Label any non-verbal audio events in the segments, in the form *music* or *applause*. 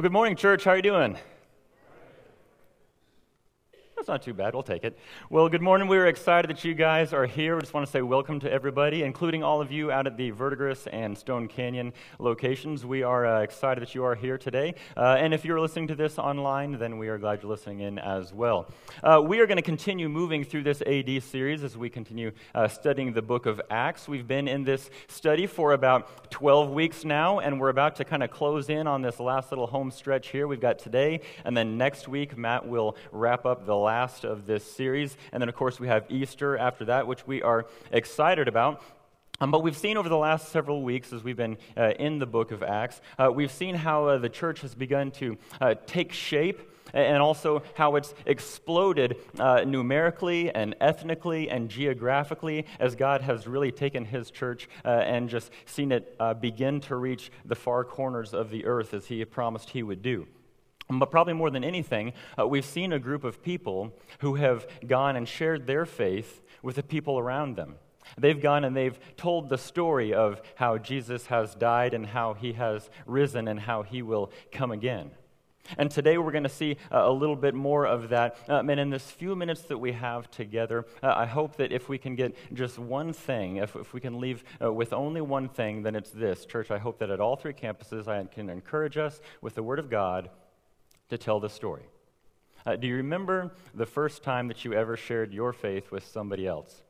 Well, good morning, church. How are you doing? Not too bad. We'll take it. Well, good morning. We're excited that you guys are here. We just want to say welcome to everybody, including all of you out at the Verdigris and Stone Canyon locations. We are uh, excited that you are here today. Uh, and if you're listening to this online, then we are glad you're listening in as well. Uh, we are going to continue moving through this AD series as we continue uh, studying the book of Acts. We've been in this study for about 12 weeks now, and we're about to kind of close in on this last little home stretch here. We've got today, and then next week, Matt will wrap up the last of this series. And then, of course, we have Easter after that, which we are excited about. Um, but we've seen over the last several weeks, as we've been uh, in the book of Acts, uh, we've seen how uh, the church has begun to uh, take shape and also how it's exploded uh, numerically and ethnically and geographically as God has really taken his church uh, and just seen it uh, begin to reach the far corners of the earth as he promised he would do. But probably more than anything, uh, we've seen a group of people who have gone and shared their faith with the people around them. They've gone and they've told the story of how Jesus has died and how he has risen and how he will come again. And today we're going to see uh, a little bit more of that. Um, and in this few minutes that we have together, uh, I hope that if we can get just one thing, if, if we can leave uh, with only one thing, then it's this. Church, I hope that at all three campuses I can encourage us with the Word of God to tell the story. Uh, do you remember the first time that you ever shared your faith with somebody else?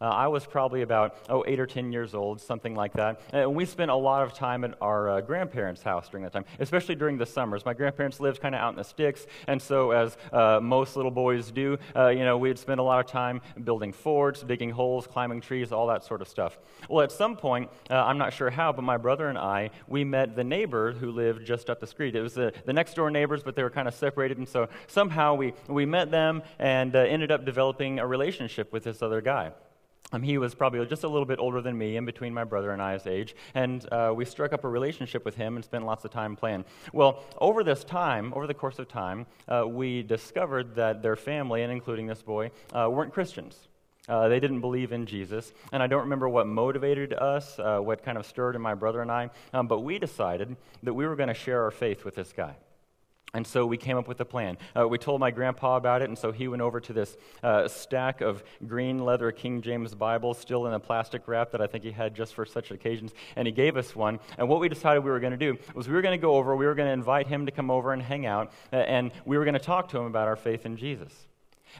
Uh, I was probably about, oh, eight or 10 years old, something like that. And we spent a lot of time at our uh, grandparents' house during that time, especially during the summers. My grandparents lived kind of out in the sticks, and so, as uh, most little boys do, uh, you know, we'd spend a lot of time building forts, digging holes, climbing trees, all that sort of stuff. Well, at some point, uh, I'm not sure how, but my brother and I, we met the neighbor who lived just up the street. It was the, the next door neighbors, but they were kind of separated, and so somehow we, we met them and uh, ended up developing a relationship with this other guy. Um, he was probably just a little bit older than me, in between my brother and I's age, and uh, we struck up a relationship with him and spent lots of time playing. Well, over this time, over the course of time, uh, we discovered that their family, and including this boy, uh, weren't Christians. Uh, they didn't believe in Jesus, and I don't remember what motivated us, uh, what kind of stirred in my brother and I, um, but we decided that we were going to share our faith with this guy. And so we came up with a plan. Uh, we told my grandpa about it, and so he went over to this uh, stack of green leather King James Bibles, still in a plastic wrap that I think he had just for such occasions, and he gave us one. And what we decided we were going to do was we were going to go over, we were going to invite him to come over and hang out, uh, and we were going to talk to him about our faith in Jesus.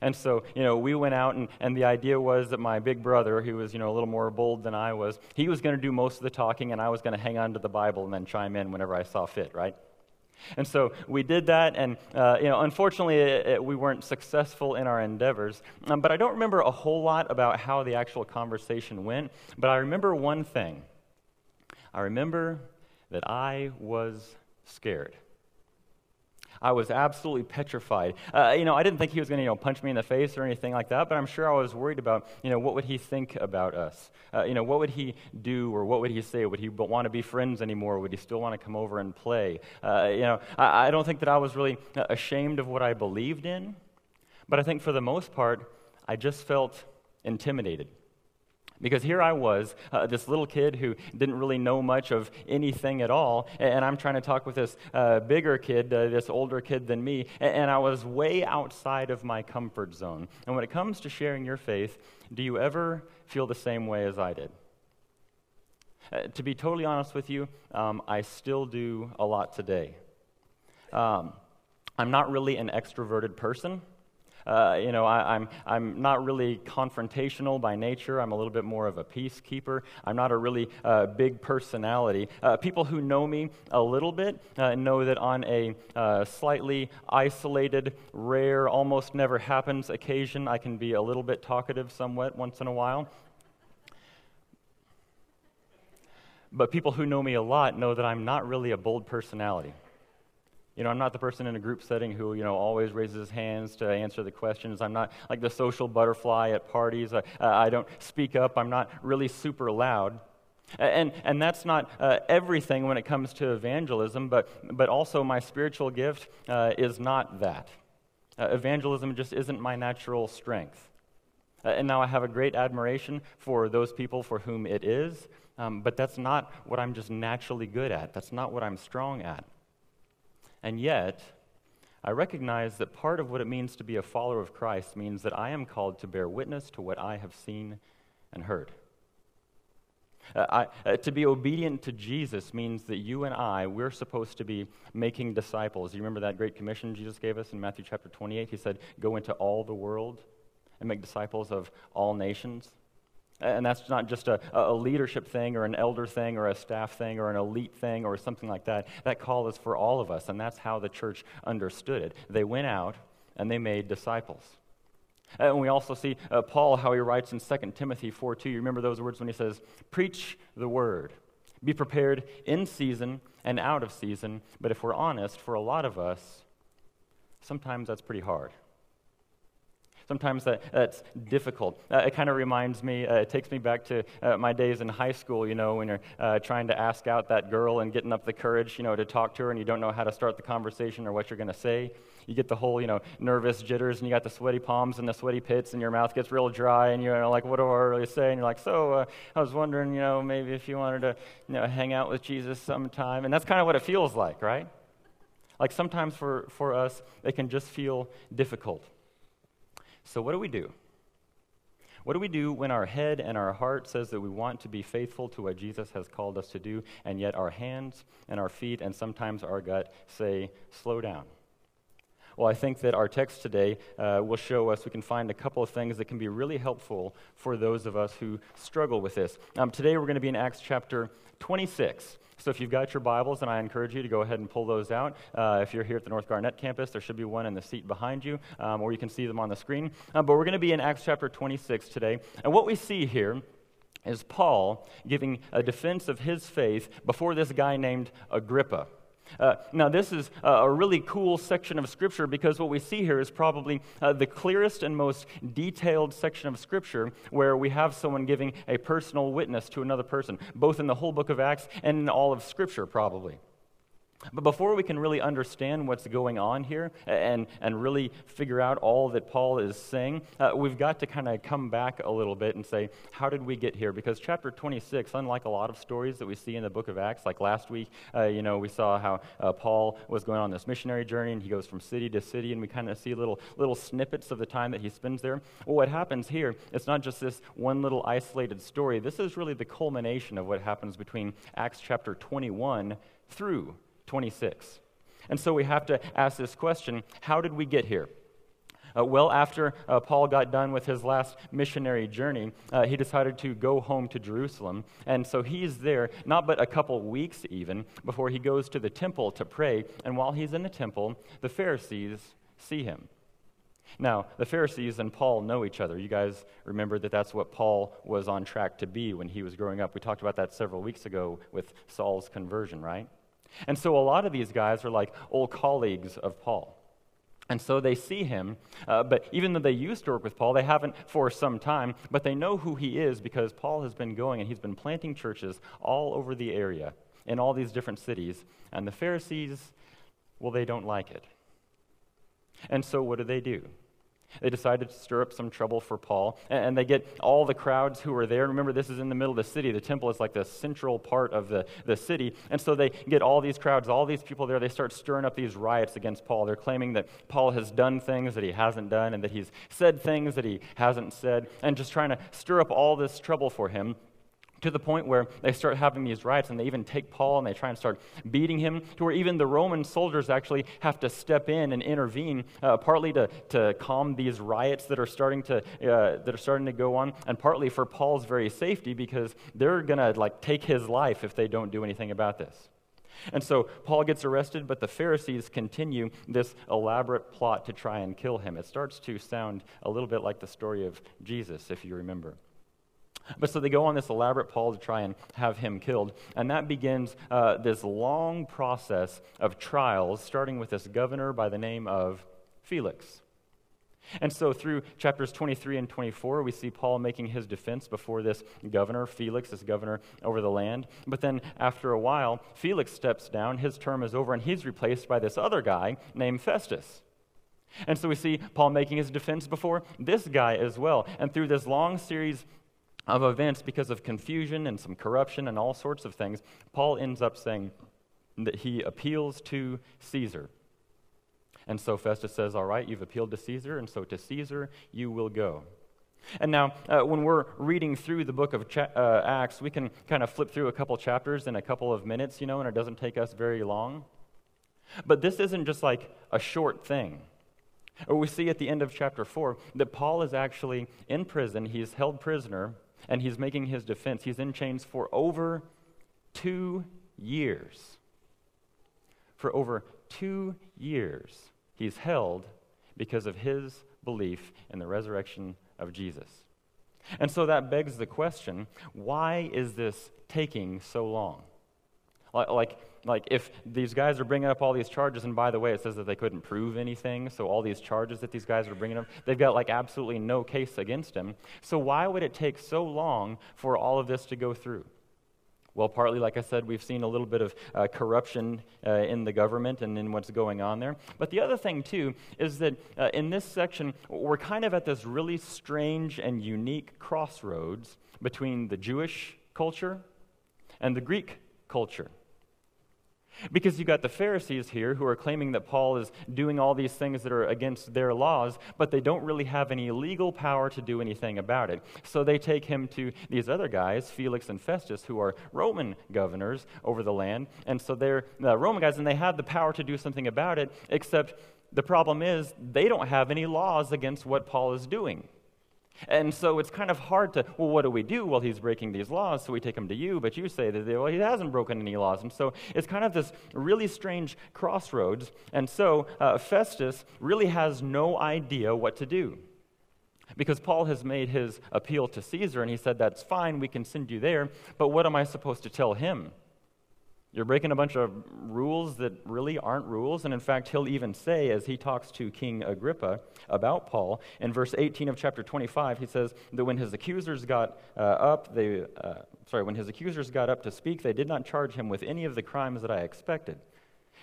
And so, you know, we went out, and, and the idea was that my big brother, who was, you know, a little more bold than I was, he was going to do most of the talking, and I was going to hang on to the Bible and then chime in whenever I saw fit, right? And so we did that, and uh, you know, unfortunately, it, it, we weren't successful in our endeavors. Um, but I don't remember a whole lot about how the actual conversation went. But I remember one thing. I remember that I was scared. I was absolutely petrified. Uh, you know, I didn't think he was going to, you know, punch me in the face or anything like that, but I'm sure I was worried about, you know, what would he think about us? Uh, you know, what would he do or what would he say? Would he want to be friends anymore? Would he still want to come over and play? Uh, you know, I, I don't think that I was really ashamed of what I believed in, but I think for the most part, I just felt intimidated. Because here I was, uh, this little kid who didn't really know much of anything at all, and I'm trying to talk with this uh, bigger kid, uh, this older kid than me, and I was way outside of my comfort zone. And when it comes to sharing your faith, do you ever feel the same way as I did? Uh, to be totally honest with you, um, I still do a lot today. Um, I'm not really an extroverted person. Uh, you know, I, am I'm, I'm not really confrontational by nature. I'm a little bit more of a peacekeeper. I'm not a really uh, big personality. Uh, people who know me a little bit uh, know that on a uh, slightly isolated, rare, almost never happens occasion, I can be a little bit talkative somewhat once in a while. But people who know me a lot know that I'm not really a bold personality. You know, I'm not the person in a group setting who, you know, always raises his hands to answer the questions. I'm not like the social butterfly at parties. I, I don't speak up. I'm not really super loud. And, and that's not uh, everything when it comes to evangelism, but, but also my spiritual gift uh, is not that. Uh, evangelism just isn't my natural strength. Uh, and now I have a great admiration for those people for whom it is. Um, but that's not what I'm just naturally good at. That's not what I'm strong at. And yet, I recognize that part of what it means to be a follower of Christ means that I am called to bear witness to what I have seen and heard. Uh, I, uh, to be obedient to Jesus means that you and I, we're supposed to be making disciples. You remember that great commission Jesus gave us in Matthew chapter 28? He said, Go into all the world and make disciples of all nations. And that's not just a, a leadership thing or an elder thing or a staff thing or an elite thing or something like that. That call is for all of us, and that's how the church understood it. They went out and they made disciples. And we also see uh, Paul, how he writes in 2 Timothy 4 2. You remember those words when he says, Preach the word. Be prepared in season and out of season. But if we're honest, for a lot of us, sometimes that's pretty hard. Sometimes that, that's difficult. Uh, it kind of reminds me, uh, it takes me back to uh, my days in high school, you know, when you're uh, trying to ask out that girl and getting up the courage, you know, to talk to her and you don't know how to start the conversation or what you're going to say. You get the whole, you know, nervous jitters and you got the sweaty palms and the sweaty pits and your mouth gets real dry and you're like, what do I really say? And you're like, so uh, I was wondering, you know, maybe if you wanted to, you know, hang out with Jesus sometime. And that's kind of what it feels like, right? Like sometimes for, for us, it can just feel difficult. So, what do we do? What do we do when our head and our heart says that we want to be faithful to what Jesus has called us to do, and yet our hands and our feet and sometimes our gut say, slow down? Well, I think that our text today uh, will show us we can find a couple of things that can be really helpful for those of us who struggle with this. Um, today we're going to be in Acts chapter 26. So if you've got your Bibles, and I encourage you to go ahead and pull those out. Uh, if you're here at the North Garnett campus, there should be one in the seat behind you, um, or you can see them on the screen. Uh, but we're going to be in Acts chapter 26 today. And what we see here is Paul giving a defense of his faith before this guy named Agrippa. Uh, now, this is a really cool section of Scripture because what we see here is probably uh, the clearest and most detailed section of Scripture where we have someone giving a personal witness to another person, both in the whole book of Acts and in all of Scripture, probably. But before we can really understand what's going on here and, and really figure out all that Paul is saying, uh, we've got to kind of come back a little bit and say, how did we get here? Because chapter 26, unlike a lot of stories that we see in the book of Acts, like last week, uh, you know, we saw how uh, Paul was going on this missionary journey and he goes from city to city and we kind of see little, little snippets of the time that he spends there. Well, what happens here, it's not just this one little isolated story. This is really the culmination of what happens between Acts chapter 21 through 26. And so we have to ask this question how did we get here? Uh, well, after uh, Paul got done with his last missionary journey, uh, he decided to go home to Jerusalem. And so he's there, not but a couple weeks even, before he goes to the temple to pray. And while he's in the temple, the Pharisees see him. Now, the Pharisees and Paul know each other. You guys remember that that's what Paul was on track to be when he was growing up. We talked about that several weeks ago with Saul's conversion, right? And so a lot of these guys are like old colleagues of Paul. And so they see him, uh, but even though they used to work with Paul, they haven't for some time, but they know who he is because Paul has been going and he's been planting churches all over the area in all these different cities. And the Pharisees, well, they don't like it. And so what do they do? They decided to stir up some trouble for Paul, and they get all the crowds who are there. Remember, this is in the middle of the city. The temple is like the central part of the, the city. And so they get all these crowds, all these people there. They start stirring up these riots against Paul. They're claiming that Paul has done things that he hasn't done, and that he's said things that he hasn't said, and just trying to stir up all this trouble for him to the point where they start having these riots and they even take Paul and they try and start beating him, to where even the Roman soldiers actually have to step in and intervene, uh, partly to, to calm these riots that are starting to uh, that are starting to go on, and partly for Paul's very safety because they're gonna like take his life if they don't do anything about this. And so Paul gets arrested, but the Pharisees continue this elaborate plot to try and kill him. It starts to sound a little bit like the story of Jesus, if you remember. But so they go on this elaborate Paul to try and have him killed. And that begins uh, this long process of trials, starting with this governor by the name of Felix. And so through chapters 23 and 24, we see Paul making his defense before this governor, Felix, this governor over the land. But then after a while, Felix steps down, his term is over, and he's replaced by this other guy named Festus. And so we see Paul making his defense before this guy as well. And through this long series of events because of confusion and some corruption and all sorts of things, Paul ends up saying that he appeals to Caesar. And so Festus says, All right, you've appealed to Caesar, and so to Caesar you will go. And now, uh, when we're reading through the book of cha- uh, Acts, we can kind of flip through a couple chapters in a couple of minutes, you know, and it doesn't take us very long. But this isn't just like a short thing. We see at the end of chapter 4 that Paul is actually in prison, he's held prisoner, and he's making his defense. He's in chains for over two years. For over two years, he's held because of his belief in the resurrection of Jesus. And so that begs the question why is this taking so long? Like, like if these guys are bringing up all these charges, and by the way, it says that they couldn't prove anything, so all these charges that these guys are bringing up, they've got like absolutely no case against him. So why would it take so long for all of this to go through? Well, partly, like I said, we've seen a little bit of uh, corruption uh, in the government and in what's going on there. But the other thing, too, is that uh, in this section, we're kind of at this really strange and unique crossroads between the Jewish culture and the Greek culture. Because you got the Pharisees here who are claiming that Paul is doing all these things that are against their laws, but they don't really have any legal power to do anything about it. So they take him to these other guys, Felix and Festus, who are Roman governors over the land. And so they're the Roman guys, and they have the power to do something about it, except the problem is they don't have any laws against what Paul is doing. And so it's kind of hard to, well, what do we do? Well, he's breaking these laws, so we take him to you, but you say that, well, he hasn't broken any laws. And so it's kind of this really strange crossroads. And so uh, Festus really has no idea what to do. Because Paul has made his appeal to Caesar, and he said, that's fine, we can send you there, but what am I supposed to tell him? You're breaking a bunch of rules that really aren't rules. And in fact, he'll even say, as he talks to King Agrippa about Paul, in verse 18 of chapter 25, he says that when his accusers got uh, up, they, uh, sorry, when his accusers got up to speak, they did not charge him with any of the crimes that I expected.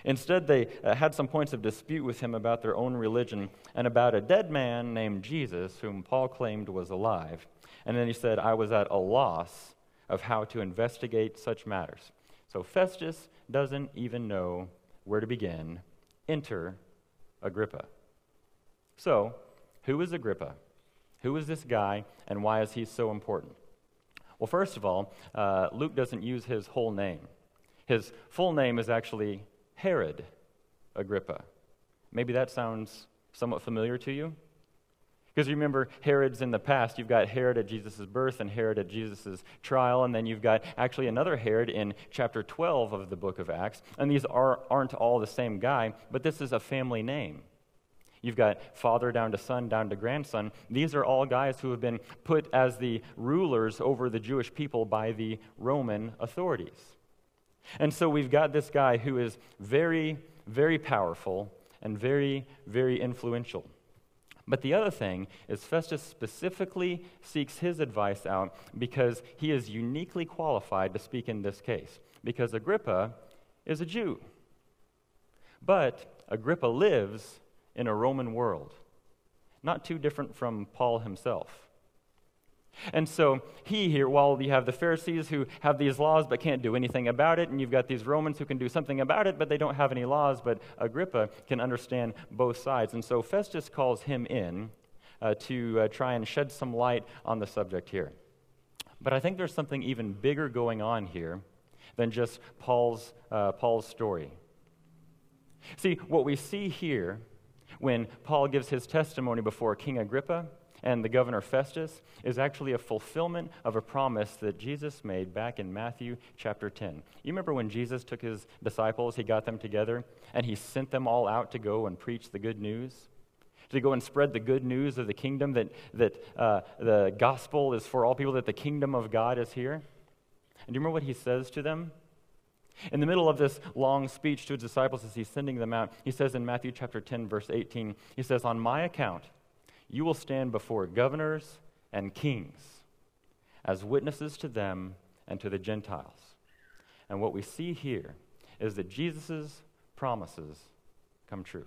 Instead, they uh, had some points of dispute with him about their own religion and about a dead man named Jesus, whom Paul claimed was alive. And then he said, I was at a loss of how to investigate such matters. So Festus doesn't even know where to begin. Enter Agrippa. So, who is Agrippa? Who is this guy, and why is he so important? Well, first of all, uh, Luke doesn't use his whole name. His full name is actually Herod Agrippa. Maybe that sounds somewhat familiar to you. Because remember, Herod's in the past. You've got Herod at Jesus' birth and Herod at Jesus' trial, and then you've got actually another Herod in chapter 12 of the book of Acts. And these are, aren't all the same guy, but this is a family name. You've got father down to son, down to grandson. These are all guys who have been put as the rulers over the Jewish people by the Roman authorities. And so we've got this guy who is very, very powerful and very, very influential. But the other thing is, Festus specifically seeks his advice out because he is uniquely qualified to speak in this case. Because Agrippa is a Jew. But Agrippa lives in a Roman world, not too different from Paul himself. And so he here, while you have the Pharisees who have these laws but can't do anything about it, and you've got these Romans who can do something about it but they don't have any laws, but Agrippa can understand both sides. And so Festus calls him in uh, to uh, try and shed some light on the subject here. But I think there's something even bigger going on here than just Paul's, uh, Paul's story. See, what we see here when Paul gives his testimony before King Agrippa and the governor Festus is actually a fulfillment of a promise that Jesus made back in Matthew chapter 10. You remember when Jesus took his disciples, he got them together, and he sent them all out to go and preach the good news? To go and spread the good news of the kingdom, that, that uh, the gospel is for all people, that the kingdom of God is here? And do you remember what he says to them? In the middle of this long speech to his disciples as he's sending them out, he says in Matthew chapter 10, verse 18, he says, On my account, you will stand before governors and kings as witnesses to them and to the Gentiles. And what we see here is that Jesus' promises come true.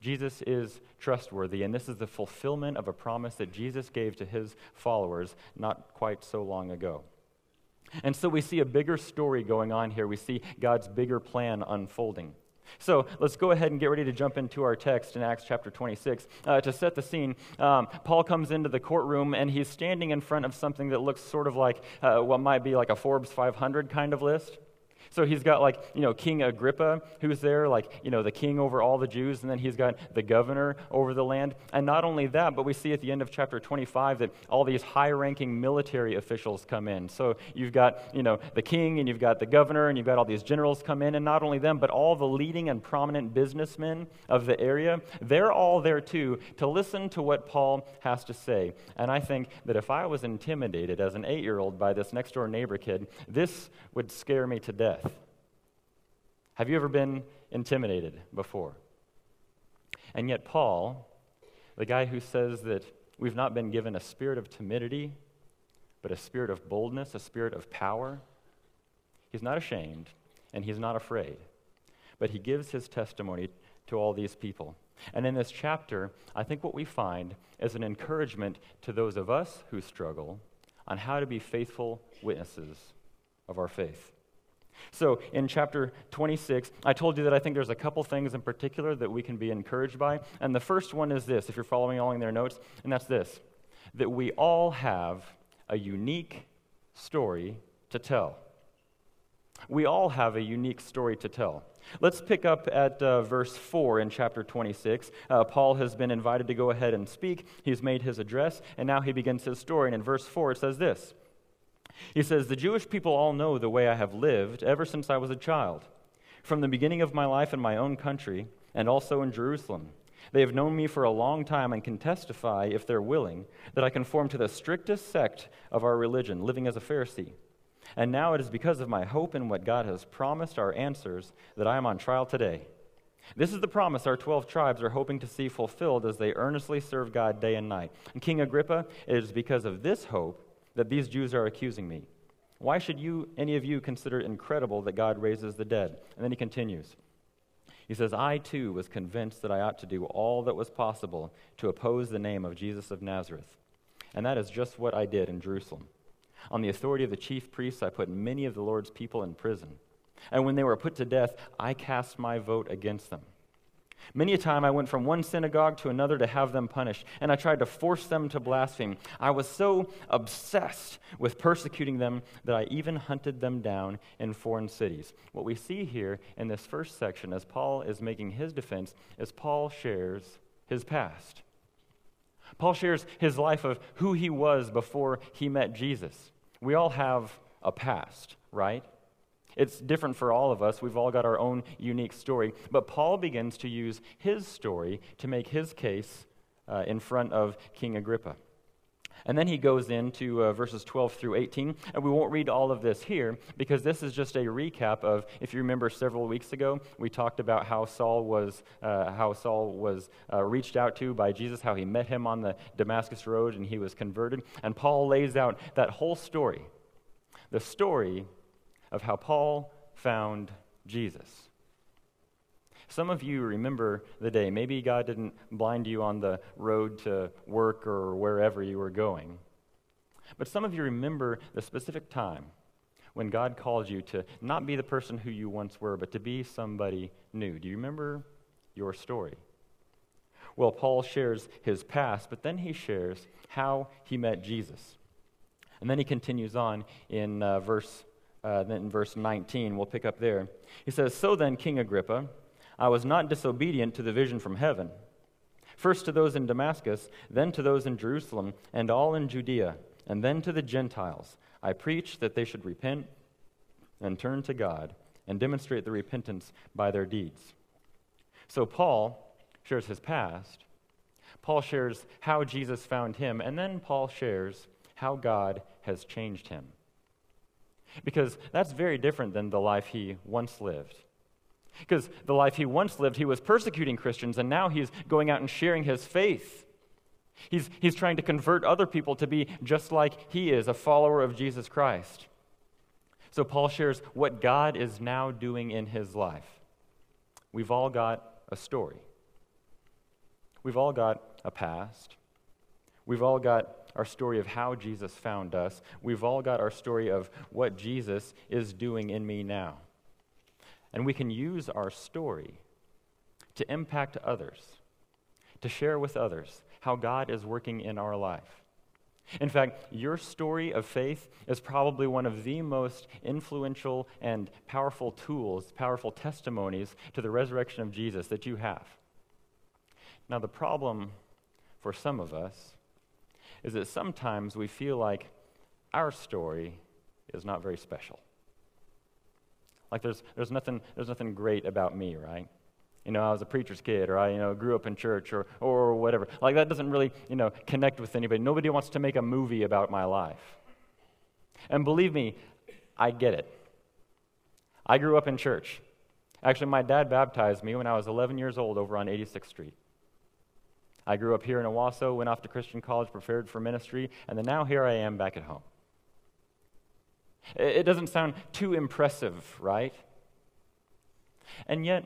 Jesus is trustworthy, and this is the fulfillment of a promise that Jesus gave to his followers not quite so long ago. And so we see a bigger story going on here. We see God's bigger plan unfolding. So let's go ahead and get ready to jump into our text in Acts chapter 26. Uh, to set the scene, um, Paul comes into the courtroom and he's standing in front of something that looks sort of like uh, what might be like a Forbes 500 kind of list. So he's got like, you know, King Agrippa who's there, like, you know, the king over all the Jews, and then he's got the governor over the land. And not only that, but we see at the end of chapter 25 that all these high ranking military officials come in. So you've got, you know, the king and you've got the governor and you've got all these generals come in, and not only them, but all the leading and prominent businessmen of the area. They're all there too to listen to what Paul has to say. And I think that if I was intimidated as an eight year old by this next door neighbor kid, this would scare me to death. Have you ever been intimidated before? And yet, Paul, the guy who says that we've not been given a spirit of timidity, but a spirit of boldness, a spirit of power, he's not ashamed and he's not afraid. But he gives his testimony to all these people. And in this chapter, I think what we find is an encouragement to those of us who struggle on how to be faithful witnesses of our faith. So, in chapter 26, I told you that I think there's a couple things in particular that we can be encouraged by. And the first one is this, if you're following along their notes, and that's this that we all have a unique story to tell. We all have a unique story to tell. Let's pick up at uh, verse 4 in chapter 26. Uh, Paul has been invited to go ahead and speak. He's made his address, and now he begins his story. And in verse 4, it says this he says, The Jewish people all know the way I have lived ever since I was a child, from the beginning of my life in my own country and also in Jerusalem. They have known me for a long time and can testify, if they're willing, that I conform to the strictest sect of our religion, living as a Pharisee. And now it is because of my hope in what God has promised our answers that I am on trial today. This is the promise our 12 tribes are hoping to see fulfilled as they earnestly serve God day and night. And King Agrippa, it is because of this hope that these Jews are accusing me. Why should you, any of you, consider it incredible that God raises the dead? And then he continues. He says, I too was convinced that I ought to do all that was possible to oppose the name of Jesus of Nazareth. And that is just what I did in Jerusalem. On the authority of the chief priests, I put many of the Lord's people in prison. And when they were put to death, I cast my vote against them. Many a time I went from one synagogue to another to have them punished, and I tried to force them to blaspheme. I was so obsessed with persecuting them that I even hunted them down in foreign cities. What we see here in this first section, as Paul is making his defense, is Paul shares his past. Paul shares his life of who he was before he met Jesus. We all have a past, right? It's different for all of us. We've all got our own unique story. But Paul begins to use his story to make his case uh, in front of King Agrippa. And then he goes into uh, verses 12 through 18. And we won't read all of this here because this is just a recap of, if you remember several weeks ago, we talked about how Saul was, uh, how Saul was uh, reached out to by Jesus, how he met him on the Damascus Road and he was converted. And Paul lays out that whole story, the story of how Paul found Jesus. Some of you remember the day. Maybe God didn't blind you on the road to work or wherever you were going. But some of you remember the specific time when God called you to not be the person who you once were, but to be somebody new. Do you remember your story? Well, Paul shares his past, but then he shares how he met Jesus. And then he continues on in uh, verse uh, then in verse 19, we'll pick up there. He says, So then, King Agrippa, I was not disobedient to the vision from heaven. First to those in Damascus, then to those in Jerusalem, and all in Judea, and then to the Gentiles. I preached that they should repent and turn to God and demonstrate the repentance by their deeds. So Paul shares his past. Paul shares how Jesus found him, and then Paul shares how God has changed him. Because that's very different than the life he once lived. Because the life he once lived, he was persecuting Christians, and now he's going out and sharing his faith. He's, he's trying to convert other people to be just like he is, a follower of Jesus Christ. So Paul shares what God is now doing in his life. We've all got a story. We've all got a past. We've all got our story of how Jesus found us. We've all got our story of what Jesus is doing in me now. And we can use our story to impact others, to share with others how God is working in our life. In fact, your story of faith is probably one of the most influential and powerful tools, powerful testimonies to the resurrection of Jesus that you have. Now, the problem for some of us is that sometimes we feel like our story is not very special. Like there's, there's, nothing, there's nothing great about me, right? You know, I was a preacher's kid, or I, you know, grew up in church, or, or whatever. Like that doesn't really, you know, connect with anybody. Nobody wants to make a movie about my life. And believe me, I get it. I grew up in church. Actually, my dad baptized me when I was 11 years old over on 86th Street. I grew up here in Owasso, went off to Christian college, prepared for ministry, and then now here I am back at home. It doesn't sound too impressive, right? And yet,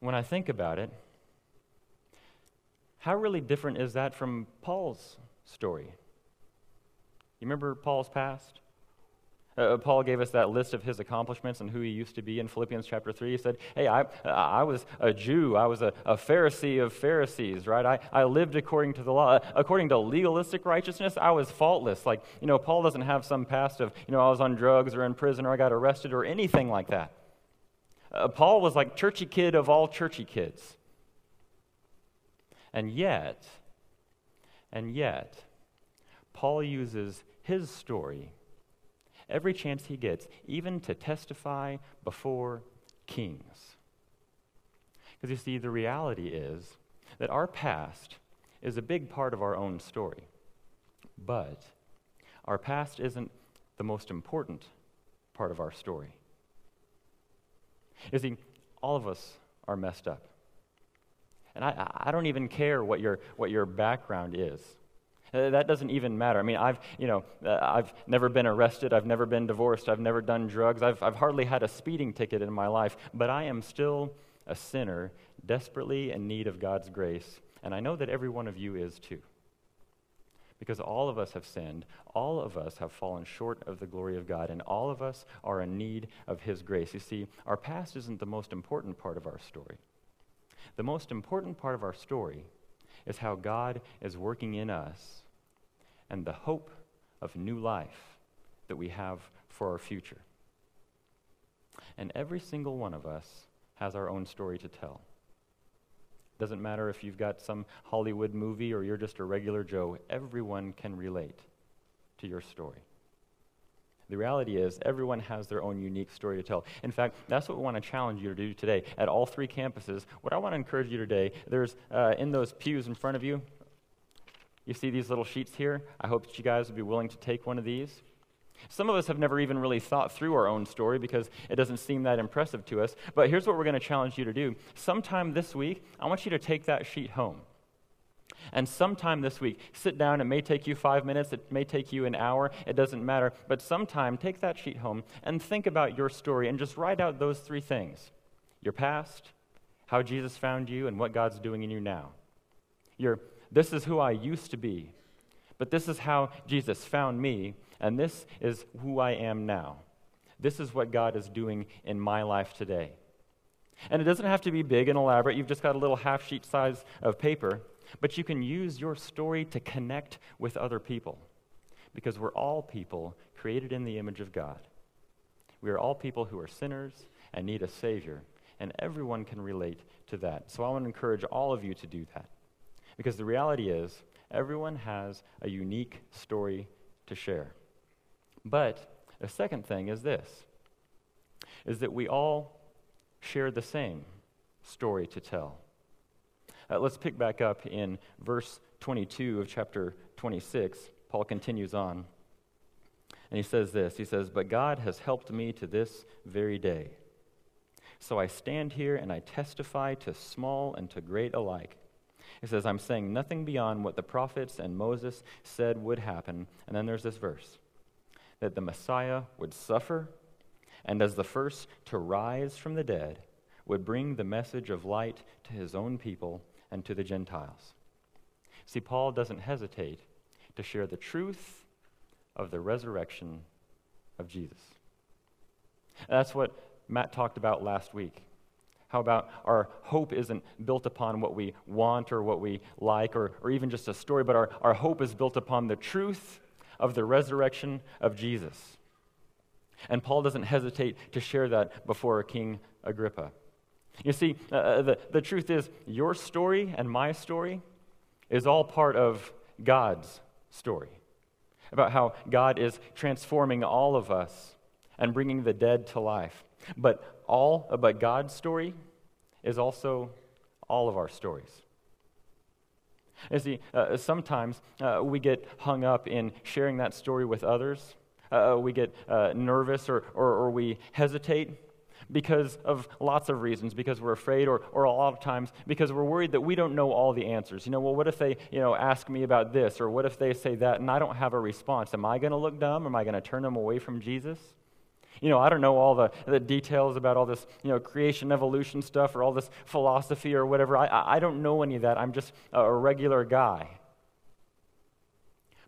when I think about it, how really different is that from Paul's story? You remember Paul's past? Uh, Paul gave us that list of his accomplishments and who he used to be in Philippians chapter 3. He said, Hey, I, I was a Jew. I was a, a Pharisee of Pharisees, right? I, I lived according to the law. According to legalistic righteousness, I was faultless. Like, you know, Paul doesn't have some past of, you know, I was on drugs or in prison or I got arrested or anything like that. Uh, Paul was like churchy kid of all churchy kids. And yet, and yet, Paul uses his story every chance he gets, even to testify before kings. Because you see, the reality is that our past is a big part of our own story. But our past isn't the most important part of our story. You see, all of us are messed up. And I, I don't even care what your, what your background is. Uh, that doesn't even matter. I mean, I've, you know, uh, I've never been arrested. I've never been divorced. I've never done drugs. I've, I've hardly had a speeding ticket in my life. But I am still a sinner, desperately in need of God's grace. And I know that every one of you is too. Because all of us have sinned, all of us have fallen short of the glory of God, and all of us are in need of His grace. You see, our past isn't the most important part of our story. The most important part of our story is how God is working in us and the hope of new life that we have for our future. And every single one of us has our own story to tell. Doesn't matter if you've got some Hollywood movie or you're just a regular Joe, everyone can relate to your story. The reality is, everyone has their own unique story to tell. In fact, that's what we want to challenge you to do today at all three campuses. What I want to encourage you today, there's uh, in those pews in front of you, you see these little sheets here? I hope that you guys would be willing to take one of these. Some of us have never even really thought through our own story because it doesn't seem that impressive to us. But here's what we're going to challenge you to do. Sometime this week, I want you to take that sheet home. And sometime this week, sit down. It may take you five minutes, it may take you an hour, it doesn't matter. But sometime, take that sheet home and think about your story and just write out those three things your past, how Jesus found you, and what God's doing in you now. Your this is who I used to be, but this is how Jesus found me, and this is who I am now. This is what God is doing in my life today. And it doesn't have to be big and elaborate. You've just got a little half sheet size of paper, but you can use your story to connect with other people because we're all people created in the image of God. We are all people who are sinners and need a Savior, and everyone can relate to that. So I want to encourage all of you to do that. Because the reality is, everyone has a unique story to share. But the second thing is this is that we all share the same story to tell. Uh, let's pick back up in verse 22 of chapter 26. Paul continues on. And he says this He says, But God has helped me to this very day. So I stand here and I testify to small and to great alike he says, I'm saying nothing beyond what the prophets and Moses said would happen. And then there's this verse that the Messiah would suffer, and as the first to rise from the dead, would bring the message of light to his own people, and to the Gentiles. See, Paul doesn't hesitate to share the truth of the resurrection of Jesus. That's what Matt talked about last week. How about our hope isn't built upon what we want or what we like or, or even just a story, but our, our hope is built upon the truth of the resurrection of Jesus. And Paul doesn't hesitate to share that before King Agrippa. You see, uh, uh, the, the truth is, your story and my story is all part of God's story. About how God is transforming all of us and bringing the dead to life. But all, but God's story is also all of our stories. You see, uh, sometimes uh, we get hung up in sharing that story with others. Uh, we get uh, nervous or, or, or, we hesitate because of lots of reasons, because we're afraid, or, or a lot of times because we're worried that we don't know all the answers. You know, well, what if they you know, ask me about this, or what if they say that, and I don't have a response? Am I going to look dumb? Am I going to turn them away from Jesus? You know, I don't know all the, the details about all this, you know, creation, evolution stuff or all this philosophy or whatever. I, I don't know any of that. I'm just a regular guy.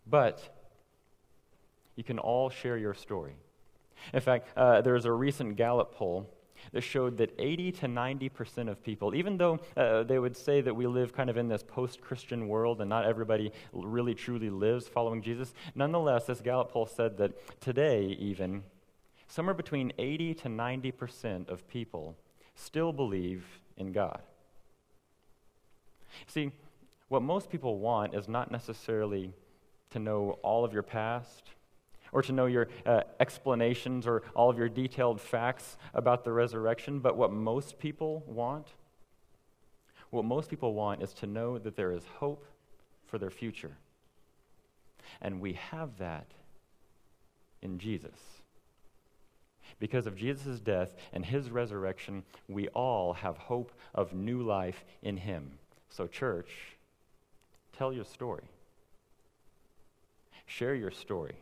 But you can all share your story. In fact, uh, there's a recent Gallup poll that showed that 80 to 90% of people, even though uh, they would say that we live kind of in this post Christian world and not everybody really truly lives following Jesus, nonetheless, this Gallup poll said that today, even, somewhere between 80 to 90% of people still believe in God. See, what most people want is not necessarily to know all of your past or to know your uh, explanations or all of your detailed facts about the resurrection, but what most people want, what most people want is to know that there is hope for their future. And we have that in Jesus. Because of Jesus' death and his resurrection, we all have hope of new life in him. So, church, tell your story. Share your story.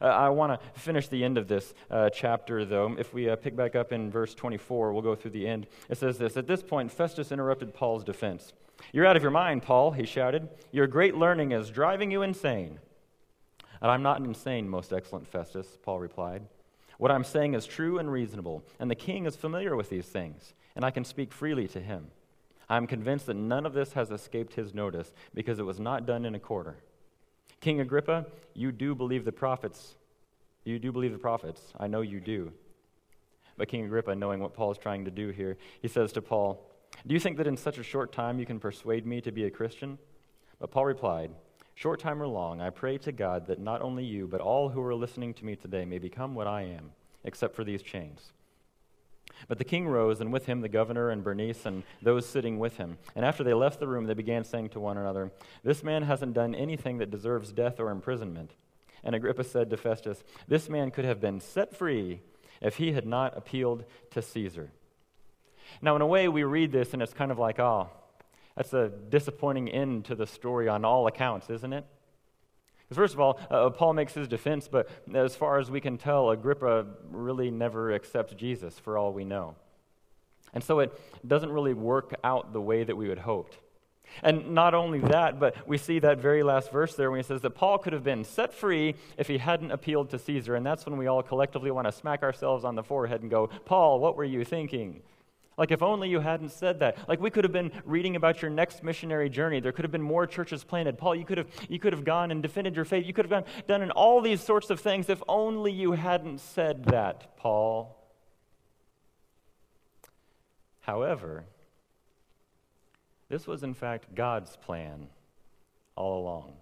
Uh, I want to finish the end of this uh, chapter, though. If we uh, pick back up in verse 24, we'll go through the end. It says this At this point, Festus interrupted Paul's defense. You're out of your mind, Paul, he shouted. Your great learning is driving you insane. And I'm not insane, most excellent Festus, Paul replied. What I'm saying is true and reasonable, and the king is familiar with these things, and I can speak freely to him. I'm convinced that none of this has escaped his notice because it was not done in a quarter. King Agrippa, you do believe the prophets. You do believe the prophets. I know you do. But King Agrippa, knowing what Paul is trying to do here, he says to Paul, Do you think that in such a short time you can persuade me to be a Christian? But Paul replied, Short time or long, I pray to God that not only you, but all who are listening to me today may become what I am, except for these chains. But the king rose, and with him the governor and Bernice and those sitting with him. And after they left the room, they began saying to one another, This man hasn't done anything that deserves death or imprisonment. And Agrippa said to Festus, This man could have been set free if he had not appealed to Caesar. Now, in a way, we read this, and it's kind of like, oh, that's a disappointing end to the story on all accounts, isn't it? Because, first of all, uh, Paul makes his defense, but as far as we can tell, Agrippa really never accepts Jesus for all we know. And so it doesn't really work out the way that we would hoped. And not only that, but we see that very last verse there when he says that Paul could have been set free if he hadn't appealed to Caesar. And that's when we all collectively want to smack ourselves on the forehead and go, Paul, what were you thinking? Like, if only you hadn't said that. Like, we could have been reading about your next missionary journey. There could have been more churches planted. Paul, you could have, you could have gone and defended your faith. You could have done, done all these sorts of things if only you hadn't said that, Paul. However, this was, in fact, God's plan all along.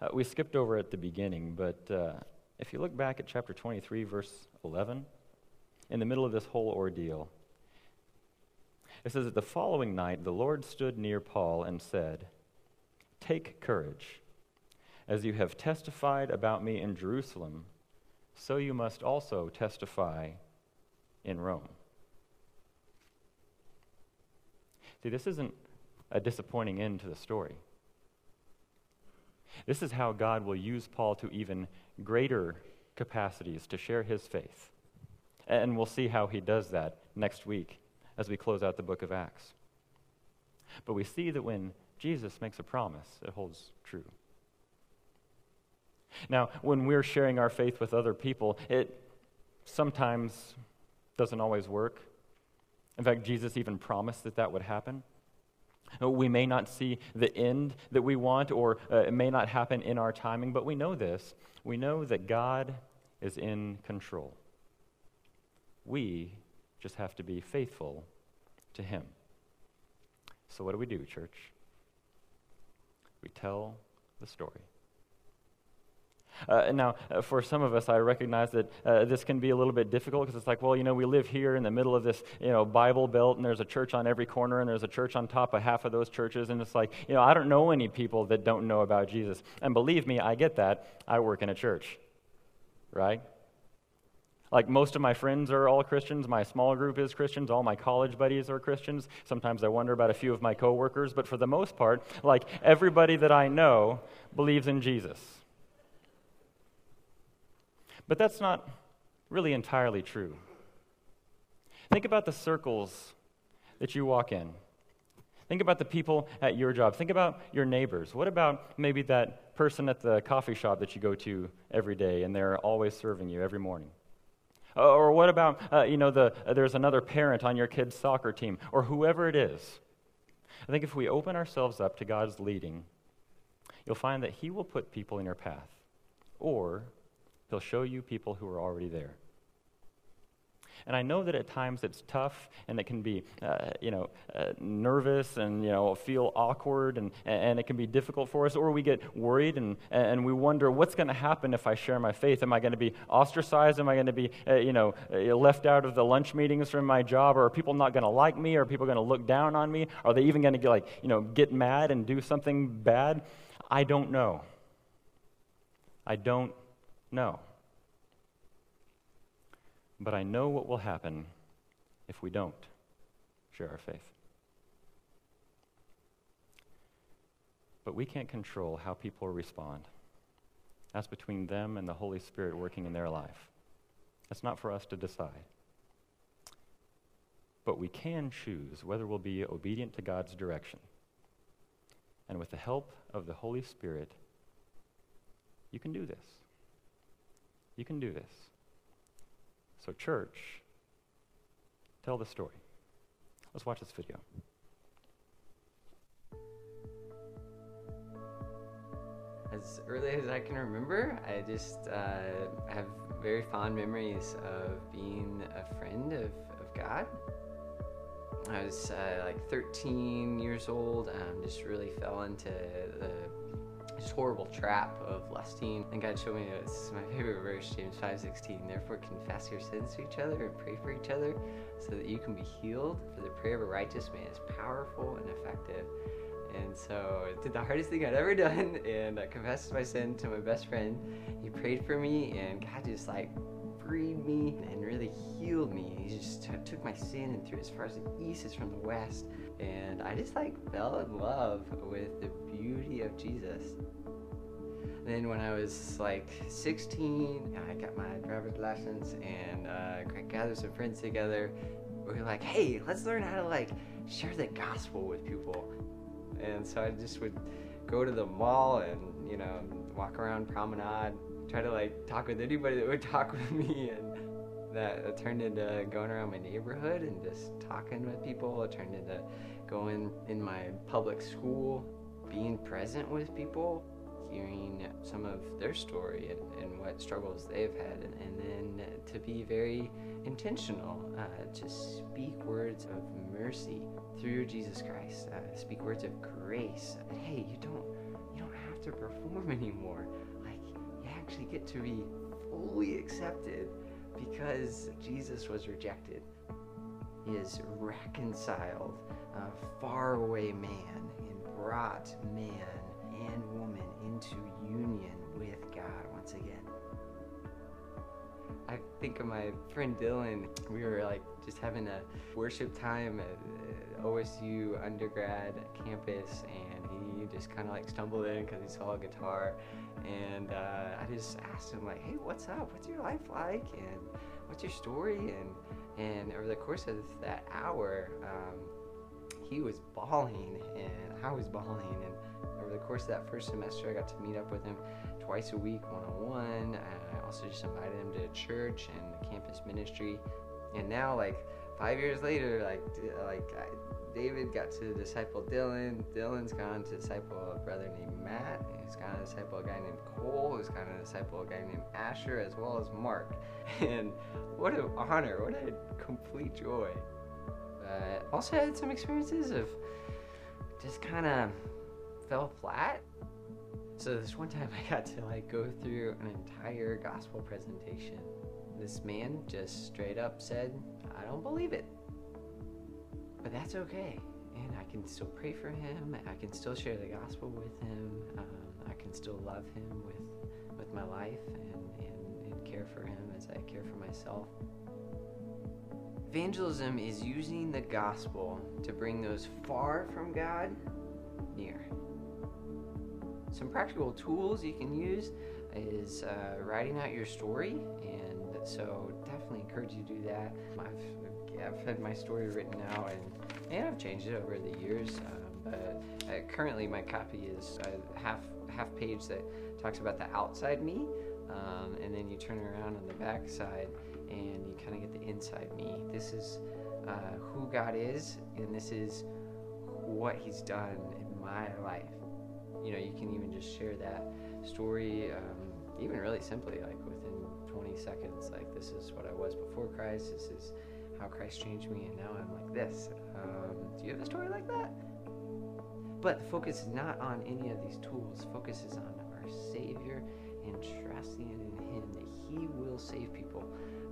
Uh, we skipped over at the beginning, but uh, if you look back at chapter 23, verse 11, in the middle of this whole ordeal, it says that the following night the Lord stood near Paul and said, Take courage. As you have testified about me in Jerusalem, so you must also testify in Rome. See, this isn't a disappointing end to the story. This is how God will use Paul to even greater capacities to share his faith. And we'll see how he does that next week as we close out the book of Acts. But we see that when Jesus makes a promise, it holds true. Now, when we're sharing our faith with other people, it sometimes doesn't always work. In fact, Jesus even promised that that would happen. We may not see the end that we want, or uh, it may not happen in our timing, but we know this. We know that God is in control. We just have to be faithful to Him. So, what do we do, church? We tell the story. Uh, now, uh, for some of us, I recognize that uh, this can be a little bit difficult because it's like, well, you know, we live here in the middle of this, you know, Bible belt, and there's a church on every corner, and there's a church on top of half of those churches, and it's like, you know, I don't know any people that don't know about Jesus. And believe me, I get that. I work in a church, right? Like most of my friends are all Christians. My small group is Christians. All my college buddies are Christians. Sometimes I wonder about a few of my coworkers, but for the most part, like everybody that I know believes in Jesus. But that's not really entirely true. Think about the circles that you walk in. Think about the people at your job. Think about your neighbors. What about maybe that person at the coffee shop that you go to every day and they're always serving you every morning? Or what about, uh, you know, the, uh, there's another parent on your kid's soccer team, or whoever it is. I think if we open ourselves up to God's leading, you'll find that He will put people in your path, or He'll show you people who are already there. And I know that at times it's tough and it can be, uh, you know, uh, nervous and, you know, feel awkward and, and it can be difficult for us. Or we get worried and, and we wonder what's going to happen if I share my faith. Am I going to be ostracized? Am I going to be, uh, you know, uh, left out of the lunch meetings from my job? Or are people not going to like me? Are people going to look down on me? Are they even going to, like, you know, get mad and do something bad? I don't know. I don't know. But I know what will happen if we don't share our faith. But we can't control how people respond. That's between them and the Holy Spirit working in their life. That's not for us to decide. But we can choose whether we'll be obedient to God's direction. And with the help of the Holy Spirit, you can do this. You can do this. So, church, tell the story. Let's watch this video. As early as I can remember, I just uh, have very fond memories of being a friend of, of God. I was uh, like 13 years old, um, just really fell into the just horrible trap of lusting. And God showed me this is my favorite verse, James 5:16. Therefore, confess your sins to each other and pray for each other, so that you can be healed. For the prayer of a righteous man is powerful and effective. And so I did the hardest thing I'd ever done, *laughs* and I confessed my sin to my best friend. He prayed for me, and God just like freed me and really healed me. He just took my sin and threw it as far as the east is from the west. And I just like fell in love with the beauty of Jesus. And then when I was like 16, I got my driver's license and uh, gathered some friends together. We were like, hey, let's learn how to like share the gospel with people. And so I just would go to the mall and, you know, walk around promenade try to like talk with anybody that would *laughs* talk with me and that turned into going around my neighborhood and just talking with people. It turned into going in my public school being present with people hearing some of their story and, and what struggles they've had. And, and then to be very intentional uh, to speak words of mercy through jesus christ uh, speak words of grace. Hey you don't you don't have to perform *laughs* anymore. Like you actually get to be fully accepted because Jesus was rejected. He is reconciled, a faraway man, and brought man and woman into union with God once again. I think of my friend Dylan. We were like just having a worship time at uh, OSU undergrad campus, and he just kind of like stumbled in because he saw a guitar and uh, I just asked him like, "Hey, what's up? What's your life like? And what's your story?" And and over the course of that hour, um, he was bawling, and I was bawling. And over the course of that first semester, I got to meet up with him twice a week, one on one. I also just invited him to church and the campus ministry. And now, like five years later, like like I, David got to disciple Dylan. Dylan's gone to disciple a brother named Matt. He's gone to disciple a guy named Cole. He's gone to disciple a guy named Asher, as well as Mark. *laughs* And what an honor! What a complete joy. But also had some experiences of just kind of fell flat. So this one time I got to like go through an entire gospel presentation. This man just straight up said, "I don't believe it." But that's okay. And I can still pray for him. I can still share the gospel with him. Um, I can still love him with, with my life and, and, and care for him as I care for myself. Evangelism is using the gospel to bring those far from God near. Some practical tools you can use is uh, writing out your story, and so definitely encourage you to do that. I've, I've had my story written out, and, and I've changed it over the years. Um, but uh, currently, my copy is a half half page that talks about the outside me, um, and then you turn around on the back side, and you kind of get the inside me. This is uh, who God is, and this is what He's done in my life. You know, you can even just share that story, um, even really simply, like within 20 seconds. Like, this is what I was before Christ. This is how Christ changed me, and now I'm like this. Um, do you have a story like that? But the focus is not on any of these tools. Focus is on our Savior and trusting in Him that He will save people,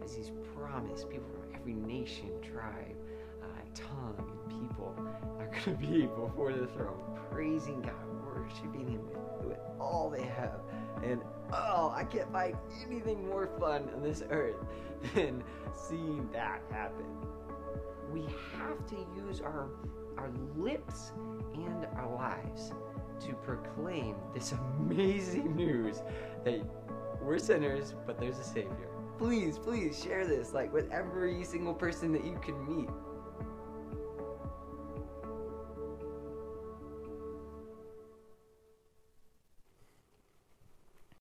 as He's promised. People from every nation, tribe, uh, tongue, and people are going to be *laughs* before the throne, praising God, worshiping Him with, with all they have. And oh, I can't find anything more fun on this earth *laughs* than seeing that happen. We have to use our our lips and our lives to proclaim this amazing news that we're sinners, but there's a Savior. Please, please share this like with every single person that you can meet.